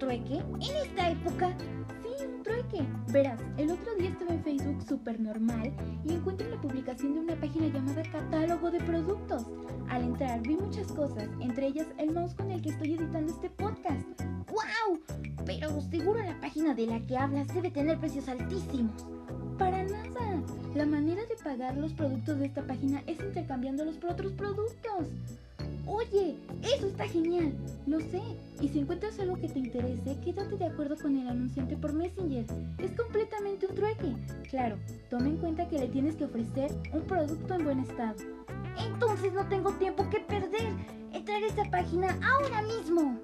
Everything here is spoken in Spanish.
trueque en esta época? Sí, un trueque. Verás, el otro día estuve en Facebook súper normal y encuentro la publicación de una página llamada Catálogo de Productos. Al entrar vi muchas cosas, entre ellas el mouse con el que estoy editando este podcast. ¡Wow! Pero seguro la página de la que hablas debe tener precios altísimos. Para nada. La manera de pagar los productos de esta página es intercambiándolos por otros productos. Oye, eso está genial. Lo sé. Y si encuentras algo que te interese, quédate de acuerdo con el anunciante por Messenger. Es completamente un trueque. Claro, toma en cuenta que le tienes que ofrecer un producto en buen estado. Entonces no tengo tiempo que perder. Entrar a esta página ahora mismo.